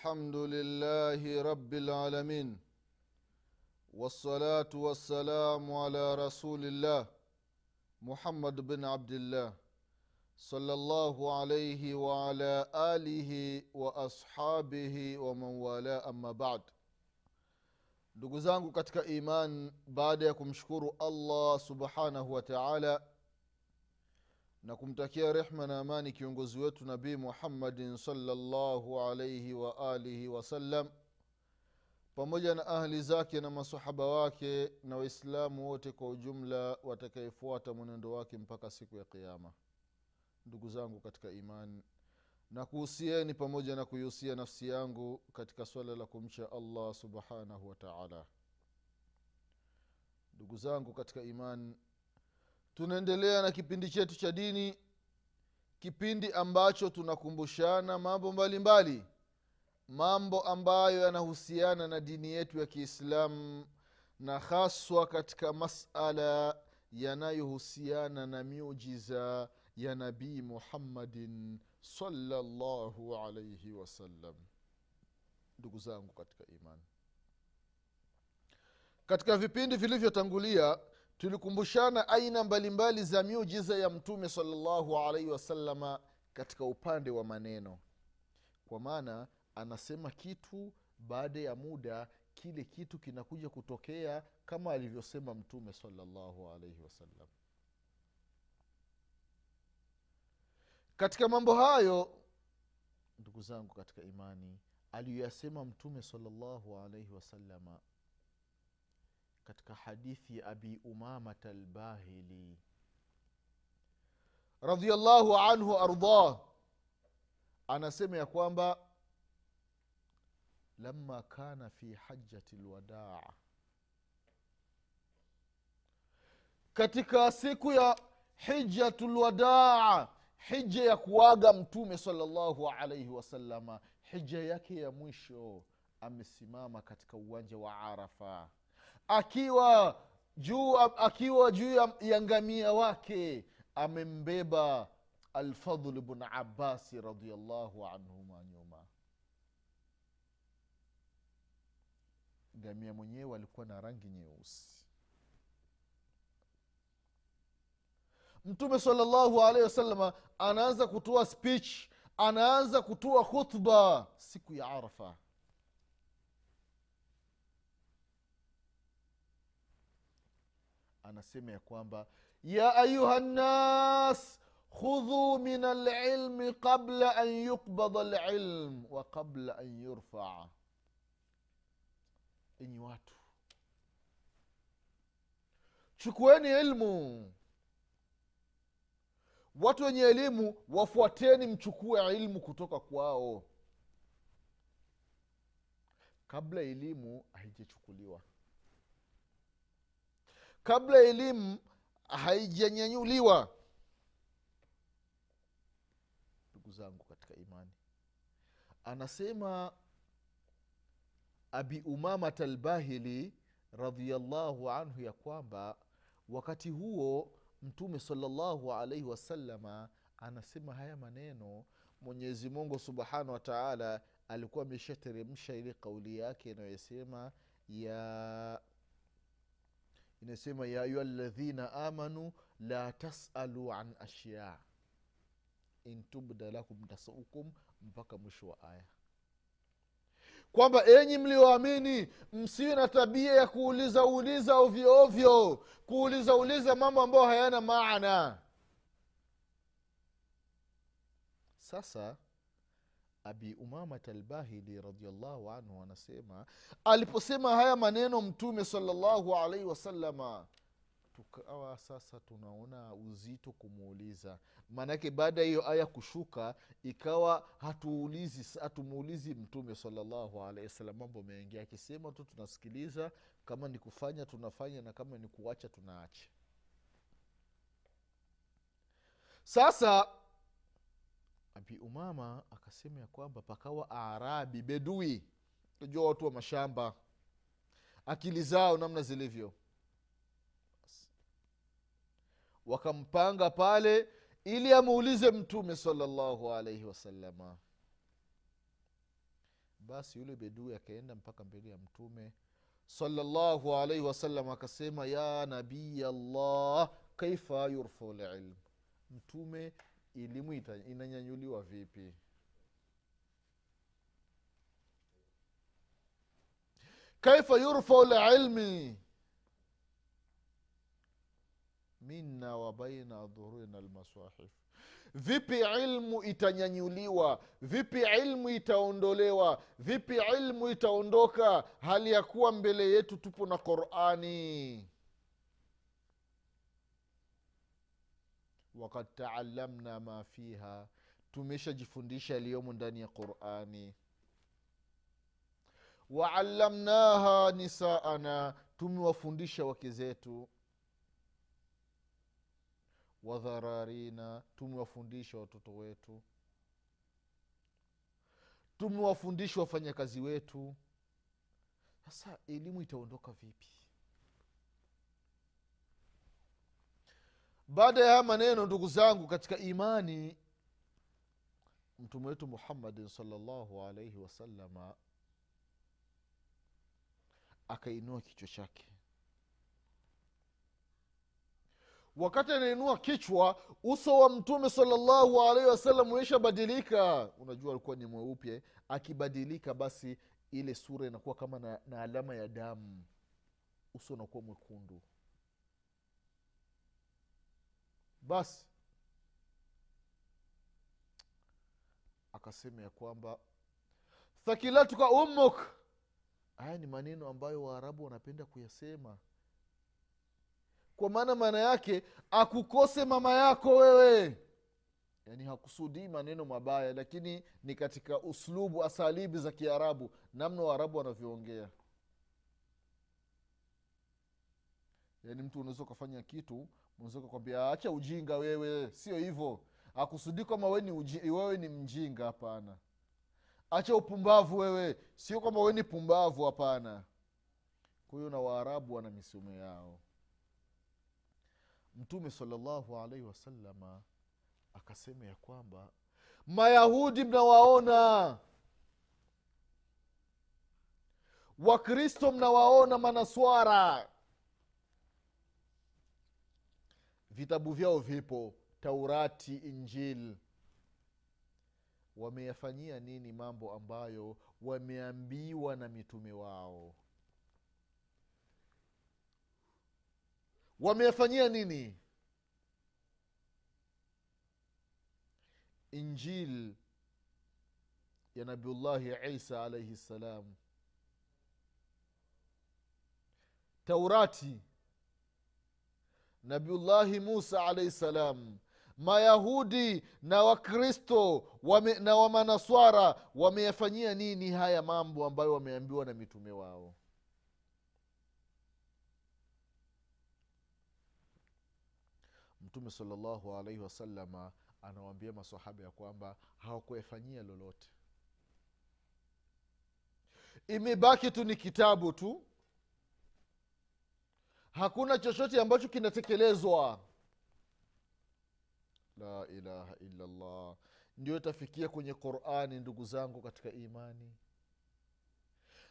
الحمد لله رب العالمين والصلاة والسلام على رسول الله محمد بن عبد الله صلى الله عليه وعلى آله وأصحابه ومن والاه. أما بعد ndugu zangu katika iman baada ya subhanahu wa taala na kumtakia rehma na amani kiongozi wetu nabii muhammadin salllahu alaihi waalihi wasallam pamoja na ahli zake na masahaba wake na waislamu wote kwa ujumla watakayefuata mwenendo wake mpaka siku ya qiama ndugu zangu katika imani na kuhusieni pamoja na kuihusia nafsi yangu katika swala la kumcha allah subhanahu wataala ndugu zangu katika imani tunaendelea na kipindi chetu cha dini kipindi ambacho tunakumbushana mambo mbalimbali mbali. mambo ambayo yanahusiana na dini yetu ya kiislamu na haswa katika masala yanayohusiana na miujiza ya nabii muhammadin salllahu alaihi wasallam ndugu zangu katika imani katika vipindi vilivyotangulia tulikumbushana aina mbalimbali za miujiza ya mtume salllahu alaihi wasalama katika upande wa maneno. Kwa maana anasema kitu baada ya muda kile kitu kinakuja kutokea kama alivyosema mtume salllahu alaihi wasallam. Katika mambo hayo ndugu zangu katika imani aliyoyasema mtume salllahu alaihi wasalama katika hadithi ya abi umamata albahili. Radiallahu anhu ardah. Anasema ya kwamba lama kana fi hajati lwadaa katika siku ya hijatu lwadaa hija ya kuaga mtume salllahu alaihi wasalama hija yake ya mwisho amesimama katika uwanja wa arafa akiwa juu akiwa juu ya, ngamia wake amembeba alfadhl bnu abasi radiallahu anhuma nyuma. Ngamia mwenyewe alikuwa na rangi nyeusi. Mtume salllahu alaihi wasalama anaanza kutoa spich anaanza kutoa khutba siku ya arafa anasema ya kwamba ya ayuha nnas khudhuu min alilmi qabla an yuqbada alilm wa qabla an yurfaa enyi watu chukueni ilmu. Watu wenye elimu wafuateni mchukue ilmu kutoka kwao. Kabla elimu haijachukuliwa kabla elimu haijanyanyuliwa. Ndugu zangu katika imani anasema abi umamat albahili radiallahu anhu ya kwamba wakati huo mtume salllahu alaihi wasalama anasema haya maneno mwenyezi mungu subhanahu wataala alikuwa ameshateremsha ile kauli yake inayosema ya inasema ya ayuha ladhina amanu la tasalu an ashya. In tubda lakum tasukum mpaka mwisho wa aya. Kwamba enyi mlioamini msiwe na tabia ya kuuliza uliza ovyo ovyo kuuliza uliza mambo ambayo hayana maana. Sasa abi umamat albahili radiallahu anhu anasema aliposema haya maneno mtume salallahu alaihi wasalama tukawa sasa tunaona uzito kumuuliza. Maanake baada ya hiyo aya kushuka ikawa hatuulizi hatumuulizi mtume salallahu alaihi wasallam mambo mengi akisema tu tunasikiliza kama ni kufanya tunafanya na kama ni kuacha tunaacha. Sasa abi umama akasema ya kwamba pakawa arabi bedui. Najua watu wa mashamba akili zao namna zilivyo. Wakampanga pale ili amuulize mtume salallahu alaihi wasalama basi yule bedui akaenda mpaka mbele ya mtume salallahu alaihi wasallam akasema ya nabiy allah kaifa yurfau lilm mtume elimu inanyanyuliwa vipi? Kaifa yurfau lilmi minna wa baina dhurina lmasahif vipi ilmu itanyanyuliwa? Vipi ilmu itaondolewa? Vipi ilmu itaondoka? Hali ya kuwa mbele yetu tupo na qurani wakad taalamna ma fiha. Tumeshajifundisha yaliyomo ndani ya qurani. Waallamnaha nisaana. Tumewafundisha wake zetu. Wadhararina tumewafundisha watoto wetu. Tumewafundisha wafanyakazi wetu. Sasa elimu itaondoka vipi baada ya haya maneno ndugu zangu katika imani mtume wetu muhammadin salllahu alaihi wasalama akainua kichwa chake. Wakati anainua kichwa uso wa mtume salllahu alaihi wasallam uishabadilika unajua alikuwa ni mweupe akibadilika basi ile sura inakuwa kama na, na alama ya damu. Uso unakuwa mwekundu basi akasema ya kwamba thakilatuka ummuk. Haya ni maneno ambayo waarabu wanapenda kuyasema. Kwa maana maana yake akukose mama yako wewe. Yaani hakusudii maneno mabaya lakini ni katika uslubu asalibi za kiarabu namna waarabu wanavyoongea. Yaani mtu unaweza ukafanya kitu unaweza ukakwambia acha ujinga wewe. Sio hivyo. Akusudii kwamba wewe ni, mjinga hapana. Acha upumbavu wewe. Sio kwamba wewe ni pumbavu hapana. Kwa na waarabu wana misomo yao. Mtume salallahu alaihi wasalama akasema ya kwamba mayahudi mnawaona. Wakristo mnawaona manaswara vitabu vyao vipo. Taurati injil wameyafanyia nini mambo ambayo wameambiwa na mitume wao? Wameyafanyia nini? Injil ya nabiullahi isa alaihi ssalam taurati nabiullahi musa alaihi ssalam mayahudi na wakristo wame, na wamanaswara wameyafanyia nini haya mambo ambayo wameambiwa na mitume wao? Mtume salllahu alaihi wasalama anawaambia masahaba ya kwamba hawakuyafanyia lolote. Imebaki tu ni kitabu tu hakuna chochote ambacho kinatekelezwa. La ilaha illallah. Ndio itafikia kwenye qurani ndugu zangu katika imani.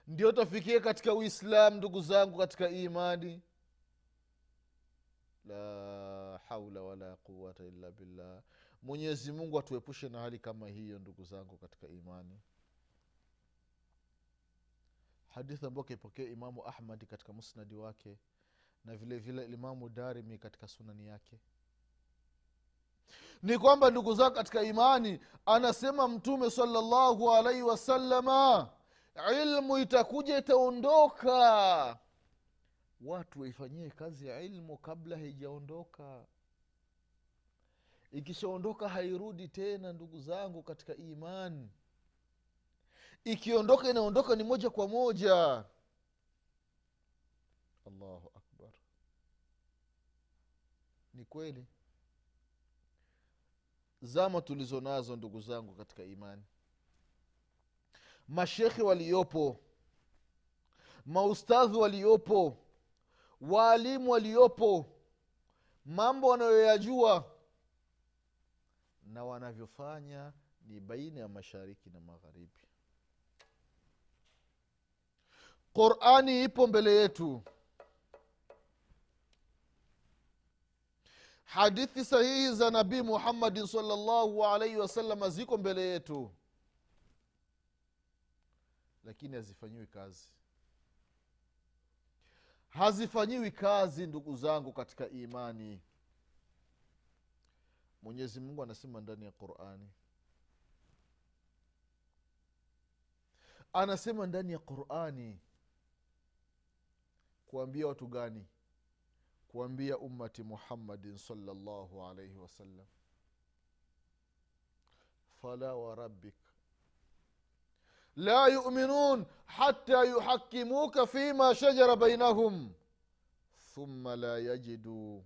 Ndio itafikia katika uislam ndugu zangu katika imani. La haula wala quwata illa billah. Mwenyezi mungu atuepushe na hali kama hiyo ndugu zangu katika imani. Hadithi ambayo kaipokea imamu ahmadi katika musnadi wake na vile vile imamu darimi katika sunani yake. Ni kwamba ndugu zangu katika imani anasema mtume salallahu alaihi wasalama ilmu itakuja itaondoka. Watu waifanyie kazi ya ilmu kabla haijaondoka. Ikishaondoka hairudi tena ndugu zangu katika imani ikiondoka inaondoka ni moja kwa moja. Allahu ni kweli. Zama tulizo nazo ndugu zangu katika imani. Mashekhe waliopo maustadhi waliopo waalimu waliopo mambo wanayoyajua na wanavyofanya ni baina ya mashariki na magharibi. Qurani ipo mbele yetu hadithi sahihi za nabii muhammadin salllahu alaihi wasalama ziko mbele yetu. Lakini hazifanyiwi kazi. Hazifanyiwi kazi ndugu zangu katika imani. Mwenyezi mungu anasema ndani ya qurani. Anasema ndani ya qurani. Kuambia watu gani kuambia ummati muhammadin salllahu alaihi wasallam fala warabbik la yuminun hata yuhakimuka fima shajara bainahum thumma la yajiduu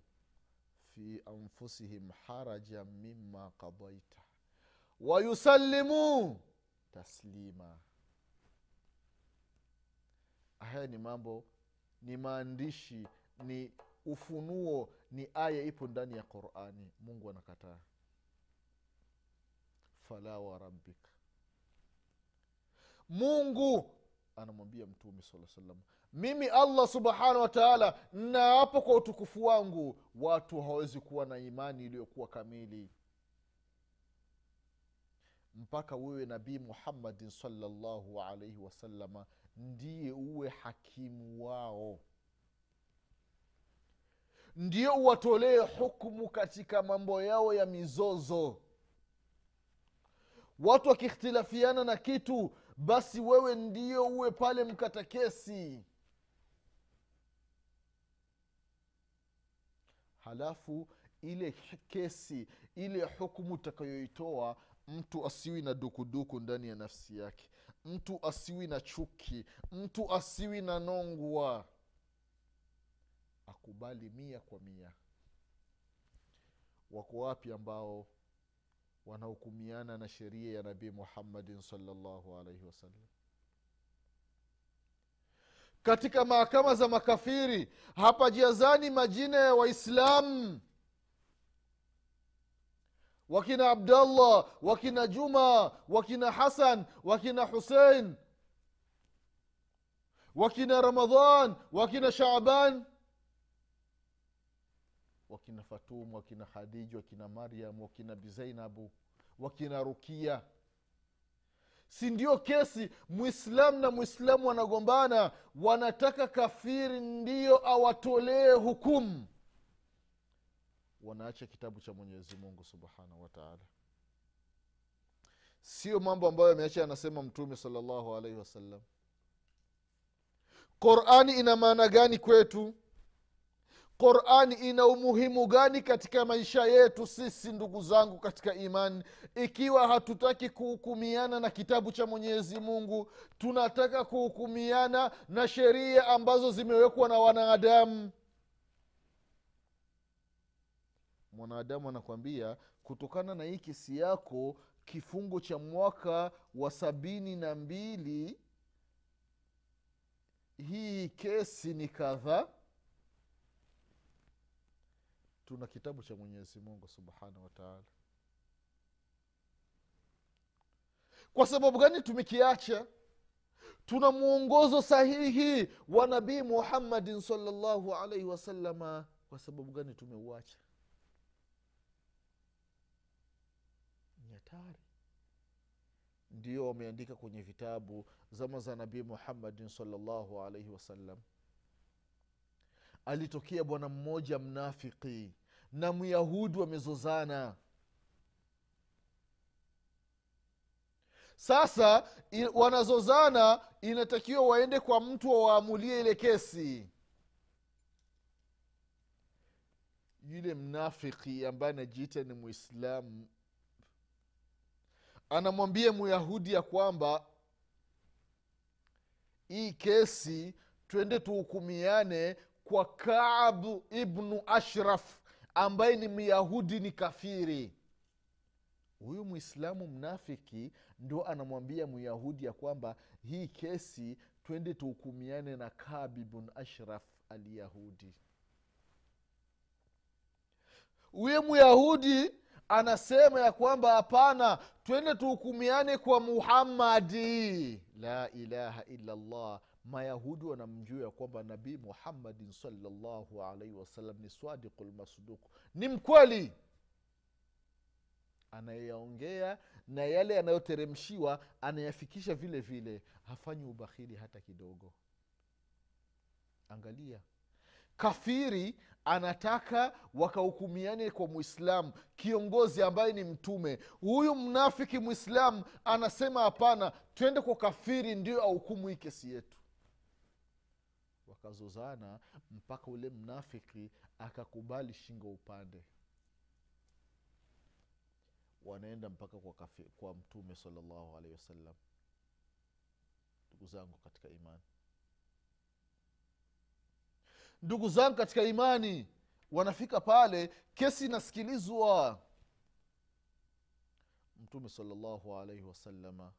fi anfusihim haraja mima qadaita wayusallimuu taslima. Haya ni mambo ni maandishi ni ufunuo ni aya ipo ndani ya qurani. Mungu anakataa. Fala warabbik mungu anamwambia mtume saa salam mimi allah subhanahu wataala naapo kwa utukufu wangu watu hawawezi kuwa na imani iliyokuwa kamili. Mpaka wewe nabii muhammadin salllahu alaihi wasalama ndiye uwe hakimu wao ndio uwatolee hukmu katika mambo yao ya mizozo. Watu wakikhtilafiana na kitu basi wewe ndio uwe pale mkata kesi halafu ile kesi ile hukumu utakayoitoa mtu asiwi na dukuduku ndani ya nafsi yake. Mtu asiwi na chuki. Mtu asiwi na nongwa akubali mia kwa mia. Wako wapi ambao wanahukumiana na sheria ya nabii muhammadin salllahu alaihi wasallam? Katika mahakama za makafiri hapa jiazani majina ya waislamu wakina abdallah wakina juma wakina hasan wakina husein wakina ramadhan wakina shaban wakina fatum wakina khadiji wakina maryam wakina bizainabu wakina rukia. Si ndio kesi? Mwislamu na mwislamu wanagombana wanataka kafiri ndio awatolee hukumu. Wanaacha kitabu cha mwenyezi mungu subhanahu wataala sio mambo ambayo ameacha anasema mtume salllahu alaihi wasallam qurani ina maana gani kwetu qurani ina umuhimu gani katika maisha yetu sisi ndugu zangu katika imani? Ikiwa hatutaki kuhukumiana na kitabu cha mwenyezi mungu tunataka kuhukumiana na sheria ambazo zimewekwa na wanadamu. Mwanadamu anakwambia kutokana na hii kesi yako kifungo cha mwaka wa sabini na mbili hii kesi ni kadhaa tuna kitabu cha mwenyezi mungu subhanahu wataala kwa sababu gani tumekiacha? Tuna mwongozo sahihi wa nabii muhammadin salllahu alaihi wasalama kwa sababu gani tumeuacha? Ni hatari. Ndio wameandika kwenye vitabu zama za nabii muhammadin salllahu alaihi wasallam alitokea bwana mmoja mnafiki na myahudi wamezozana. Sasa wanazozana inatakiwa waende kwa mtu wawaamulie ile kesi. Yule mnafiki ambaye anajiita ni mwislamu anamwambia myahudi ya kwamba hii kesi twende tuhukumiane kwa kabu ibnu ashraf ambaye ni myahudi ni kafiri. Huyu mwislamu mnafiki ndo anamwambia myahudi ya kwamba hii kesi twende tuhukumiane na kabibun ashraf alyahudi. Huye myahudi anasema ya kwamba hapana twende tuhukumiane kwa muhammadi. La ilaha illallah mayahudi wanamjua ya kwamba nabii muhammadin salllahu alaihi wasallam ni swadiqu lmasduku ni mkweli. Anayeyaongea na yale yanayoteremshiwa anayafikisha vile vile hafanyi ubakhili hata kidogo. Angalia. Kafiri anataka wakahukumiane kwa mwislamu kiongozi ambaye ni mtume. Huyu mnafiki mwislamu anasema hapana twende kwa kafiri ndio ahukumu hii kesi yetu wakazozana mpaka ule mnafiki akakubali shingo upande. Wanaenda mpaka kwa, kafi, kwa mtume salllahu alaihi wasallam. Ndugu zangu katika imani. Ndugu zangu katika imani wanafika pale kesi inasikilizwa. Mtume salllahu alaihi wasalama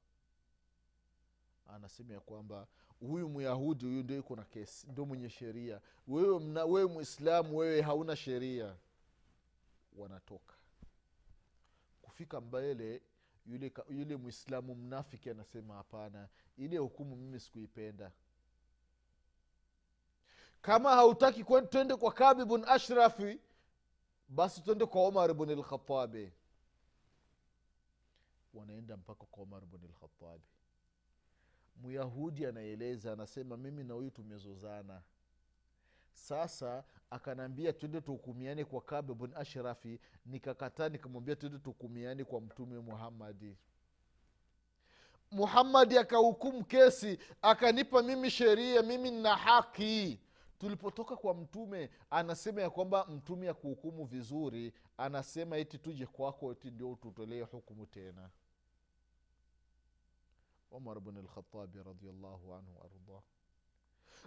anasema ya kwamba huyu myahudi huyu ndio iko na kesi ndio mwenye sheria. Wewe, mna, wewe mwislamu wewe hauna sheria. Wanatoka. Kufika mbele yule, yule mwislamu mnafiki anasema hapana ile hukumu mimi sikuipenda. Kama hautaki twende kwa kabi bun ashrafi basi twende kwa omar bn lkhatabi wanaenda mpaka kwa omar bn lkhatabi myahudi anaeleza anasema mimi na huyu tumezozana. Sasa akanaambia twende tuhukumiane kwa kabe bn ashrafi nikakataa nikamwambia twende tuhukumiane kwa mtume muhammadi muhammadi akahukumu kesi akanipa mimi sheria mimi nina haki. Tulipotoka kwa mtume anasema ya kwamba mtume ya kuhukumu vizuri. Anasema iti tuje kwako iti ndio tutolee hukumu tena umar bn lkhatabi radiallahu anhu waardah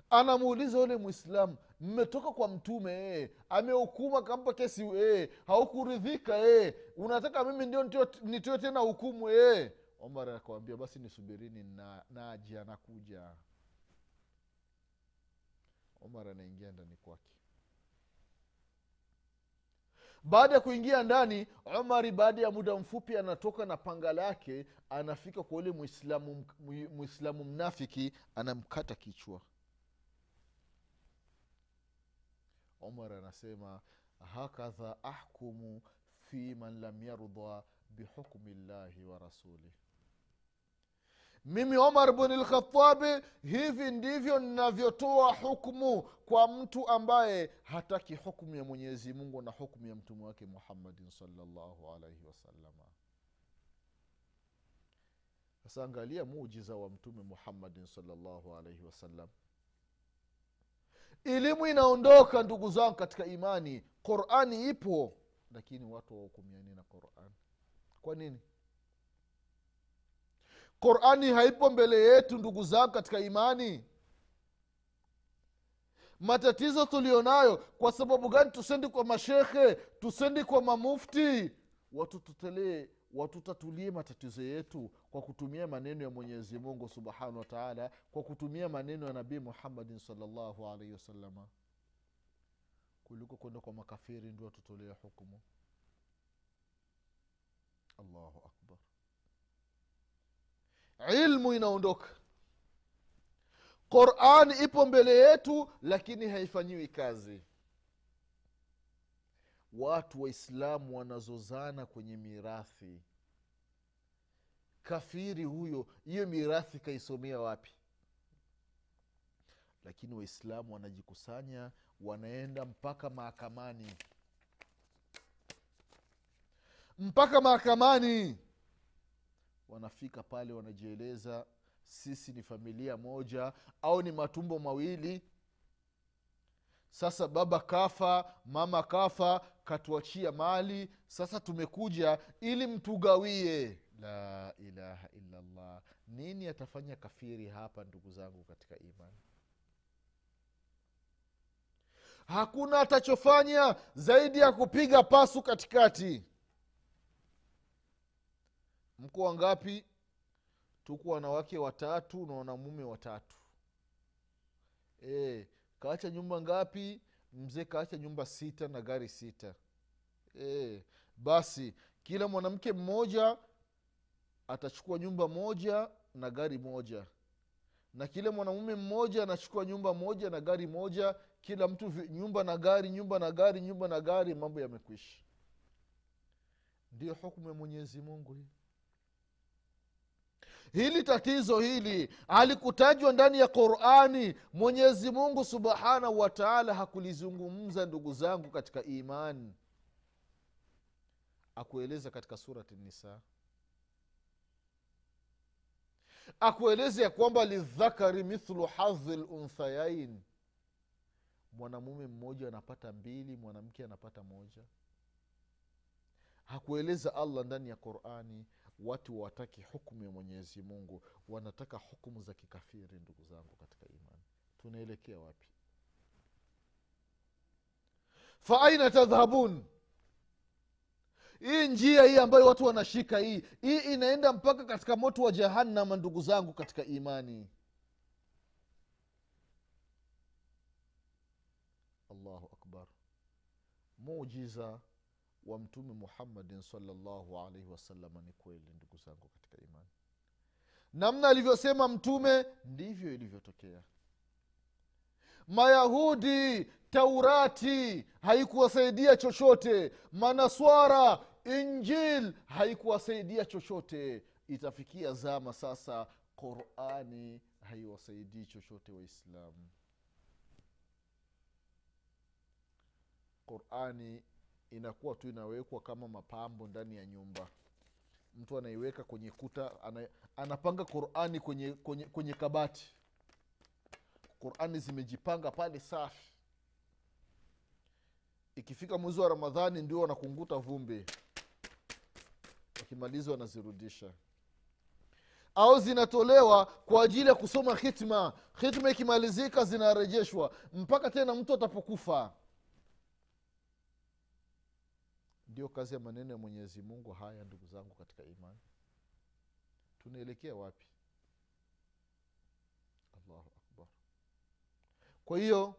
anamuuliza yule mwislamu mmetoka kwa mtume ee. amehukuma kampa kesi ee. haukuridhika ee. unataka mimi ndio nitoe tena hukumu ee. omar akawambia basi nisubirini na, naji nakuja omar anaingia ndani kwake baada ya kuingia ndani omari baada ya muda mfupi anatoka na panga lake anafika kwa ule mwislamu mnafiki anamkata kichwa. Omar anasema hakadha ahkumu fi man lam yardha bihukmi llahi wa rasulih mimi omar bnlkhatabi hivi ndivyo ninavyotoa hukmu kwa mtu ambaye hataki hukmu ya mwenyezi mungu na hukmu ya mtume wake muhammadin salllahu alaihi wasalama sasa angalia muujiza wa mtume muhammadin salllahu alaihi wasallam elimu inaondoka ndugu zangu katika imani. Qurani ipo lakini watu wahukumiani na qurani kwa nini qurani haipo mbele yetu ndugu zangu katika imani. Matatizo tulionayo kwa sababu gani tusendi kwa mashekhe tusendi kwa mamufti? Watututelee watutatulie matatizo yetu kwa kutumia maneno ya mwenyezi mungu subhanahu wataala kwa kutumia maneno ya nabii muhammadin salllahu alaihi wasalama kuliko kwenda kwa makafiri ndio watutolee hukumu. Allahu akbar ilmu inaondoka. Qurani ipo mbele yetu lakini haifanyiwi kazi. Watu waislamu wanazozana kwenye mirathi. Kafiri huyo hiyo mirathi kaisomea wapi? Lakini waislamu wanajikusanya wanaenda mpaka mahakamani. Mpaka mahakamani wanafika pale wanajieleza sisi ni familia moja au ni matumbo mawili. Sasa baba kafa mama kafa katuachia mali. Sasa tumekuja ili mtugawie. La ilaha illallah. Nini atafanya kafiri hapa ndugu zangu katika imani? Hakuna atachofanya zaidi ya kupiga pasu katikati mko wangapi? Tuko wanawake watatu na wanamume watatu. E, kaacha nyumba ngapi? Mzee kaacha nyumba sita na gari sita. E, basi kila mwanamke mmoja atachukua nyumba moja na gari moja. Na kila mwanamume mmoja anachukua nyumba moja na gari moja. Kila mtu nyumba na gari nyumba na gari nyumba na gari mambo yamekwisha. Ndiyo hukumu ya mwenyezi mungu hii hili tatizo hili alikutajwa ndani ya qurani. Mwenyezi mungu subhanahu wa taala hakulizungumza ndugu zangu katika imani akueleza katika surati nisa. Akueleza ya kwamba lidhakari mithlu hadhi lunthayain mwanamume mmoja anapata mbili mwanamke anapata moja. Hakueleza allah ndani ya qurani watu wataki hukumu ya mwenyezi mungu. Wanataka hukumu za kikafiri ndugu zangu katika imani. Tunaelekea wapi? Fa aina tadhhabun? Hii njia hii ambayo watu wanashika hii hii inaenda mpaka katika moto wa jahannama ndugu zangu katika imani. Allahu akbar. Mujiza wa mtume muhammadin salllahu alaihi wasalama ni kweli ndugu zangu katika imani. Namna alivyosema mtume ndivyo ilivyotokea. Mayahudi taurati haikuwasaidia chochote. Manaswara injil haikuwasaidia chochote. Itafikia zama sasa qurani haiwasaidii chochote waislamu. Qurani inakuwa tu inawekwa kama mapambo ndani ya nyumba. Mtu anaiweka kwenye kuta ana, anapanga qurani kwenye, kwenye, kwenye kabati. Qurani zimejipanga pale safi. Ikifika mwezi wa ramadhani ndio wanakunguta vumbi. Wakimaliza wanazirudisha. Au zinatolewa kwa ajili ya kusoma hitma hitma ikimalizika zinarejeshwa. Mpaka tena mtu atapokufa ndio kazi ya maneno ya mwenyezi mungu haya ndugu zangu katika imani. Tunaelekea wapi? Allahu akbar. Kwa hiyo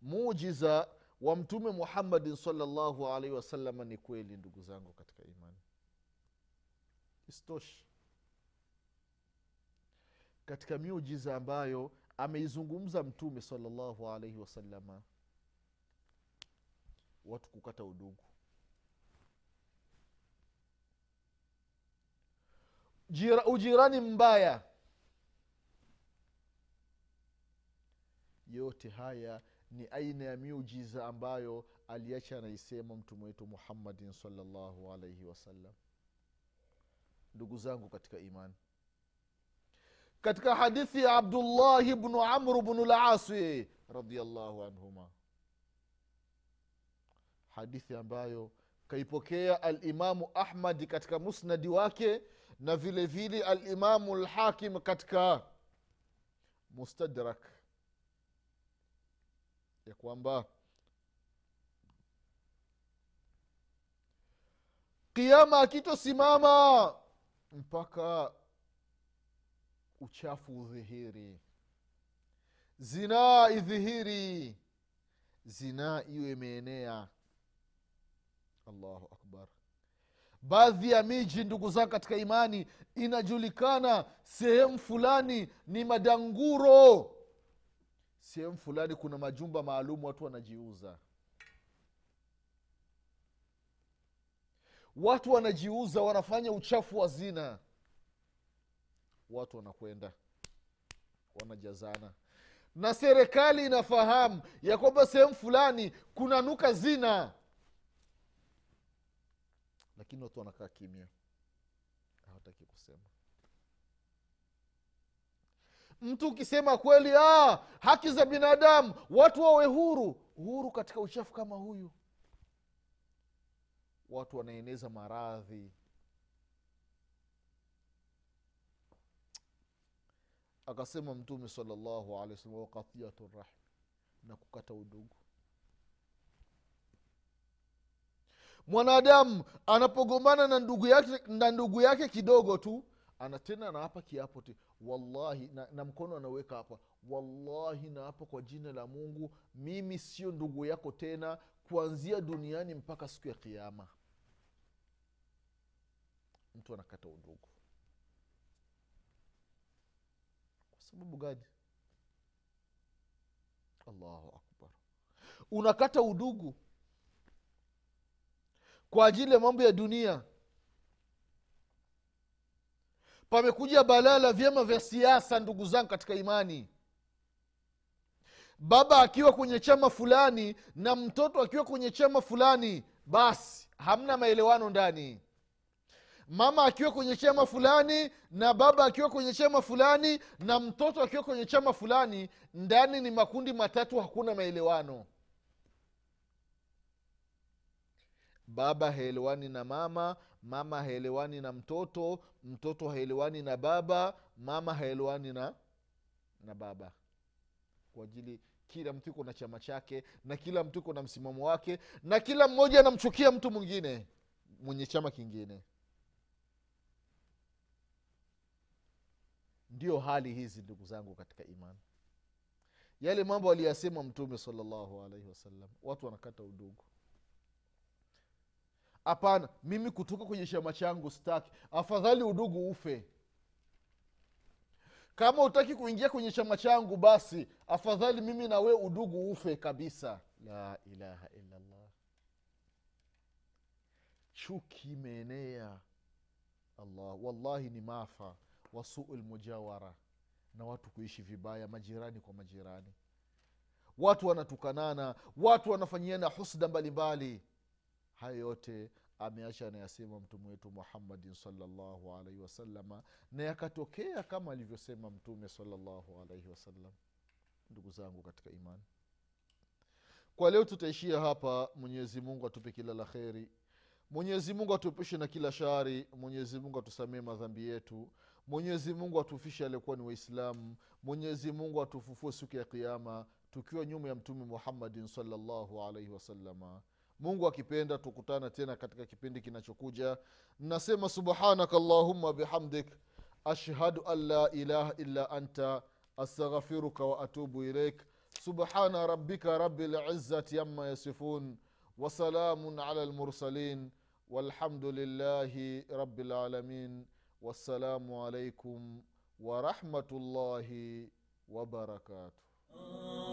mujiza wa mtume muhammadin salllahu alaihi wasalama ni kweli ndugu zangu katika imani. Istoshi katika miujiza ambayo ameizungumza mtume salllahu alaihi wasalama watu kukata udugu Jira, ujirani mbaya. Yote haya ni aina ya miujiza ambayo aliacha anaisema mtume wetu muhammadin salllahu alaihi wasallam ndugu zangu katika imani. Katika hadithi ya abdullahi bnu amru bnu lasi radiallahu anhuma. Hadithi ambayo kaipokea alimamu ahmadi katika musnadi wake na vile vile alimamu lhakim katika mustadrak ya kwamba kiama akitosimama mpaka uchafu udhihiri. Zinaa idhihiri zinaa iwe imeenea. Allahu akbar baadhi ya miji ndugu zao katika imani inajulikana sehemu fulani ni madanguro. Sehemu fulani kuna majumba maalum watu wanajiuza. Watu wanajiuza wanafanya uchafu wa zina. Watu wanakwenda wanajazana. Na serikali inafahamu ya kwamba sehemu fulani kunanuka zina lakini watu wanakaa kimya. Hawataki kusema. Mtu ukisema kweli ah, haki za binadamu watu wawe huru. Huru katika uchafu kama huyu. Watu wanaeneza maradhi. Akasema mtume salllahu alehi wasallam wakathiatu rahmi na kukata udugu mwanadamu anapogombana na ndugu yake na ndugu yake kidogo tu ana tena anaapa kiapo ti wallahi na, na mkono anaweka hapa wallahi naapa kwa jina la mungu mimi sio ndugu yako tena kuanzia duniani mpaka siku ya kiama mtu anakata udugu kwa sababu gani? Allahu akbar. Unakata udugu kwa ajili ya mambo ya dunia. Pamekuja balaa la vyama vya siasa ndugu zangu katika imani. Baba akiwa kwenye chama fulani na mtoto akiwa kwenye chama fulani basi hamna maelewano ndani. Mama akiwa kwenye chama fulani na baba akiwa kwenye chama fulani na mtoto akiwa kwenye chama fulani ndani ni makundi matatu hakuna maelewano baba haelewani na mama mama haelewani na mtoto mtoto haelewani na baba mama haelewani na na baba. Kwa ajili kila mtu iko na chama chake na kila mtu iko na msimamo wake na kila mmoja anamchukia mtu mwingine mwenye chama kingine. Ndio hali hizi ndugu zangu katika imani. Yale mambo aliyasema mtume salllahu alaihi wasallam watu wanakata udugu hapana mimi kutoka kwenye chama changu staki afadhali udugu ufe. Kama utaki kuingia kwenye chama changu basi afadhali mimi nawe udugu ufe kabisa. La ilaha illallah. Chuki imeenea. Allah wallahi ni maafa. Wasuu lmujawara na watu kuishi vibaya majirani kwa majirani. Watu wanatukanana watu wanafanyiana husda mbalimbali hayo yote ameacha anayasema mtume wetu muhammadin salllahu alaihi wasalama na yakatokea kama alivyosema mtume salllahu alaihi wasallam ndugu zangu katika imani. Kwa leo tutaishia hapa. Mwenyezi mungu atupe kila la kheri. Mwenyezi mungu atuepushe na kila shari. Mwenyezi mungu atusamee madhambi yetu. Mwenyezi mungu atufishe aliyekuwa ni waislamu. Mwenyezi mungu atufufue siku ya kiama tukiwa nyuma ya mtume muhammadin salllahu alaihi wasalama mungu akipenda tukutana tena katika kipindi kinachokuja. Nasema subhanaka allahumma bihamdik ashhadu an la ilaha illa anta astaghfiruka waatubu ilaik. Subhana rabika rabi lizati ama yasifun wasalamun ala lmursalin walhamdu lillahi rabi lalamin wassalamu alaikum warahmatullahi wabarakatuh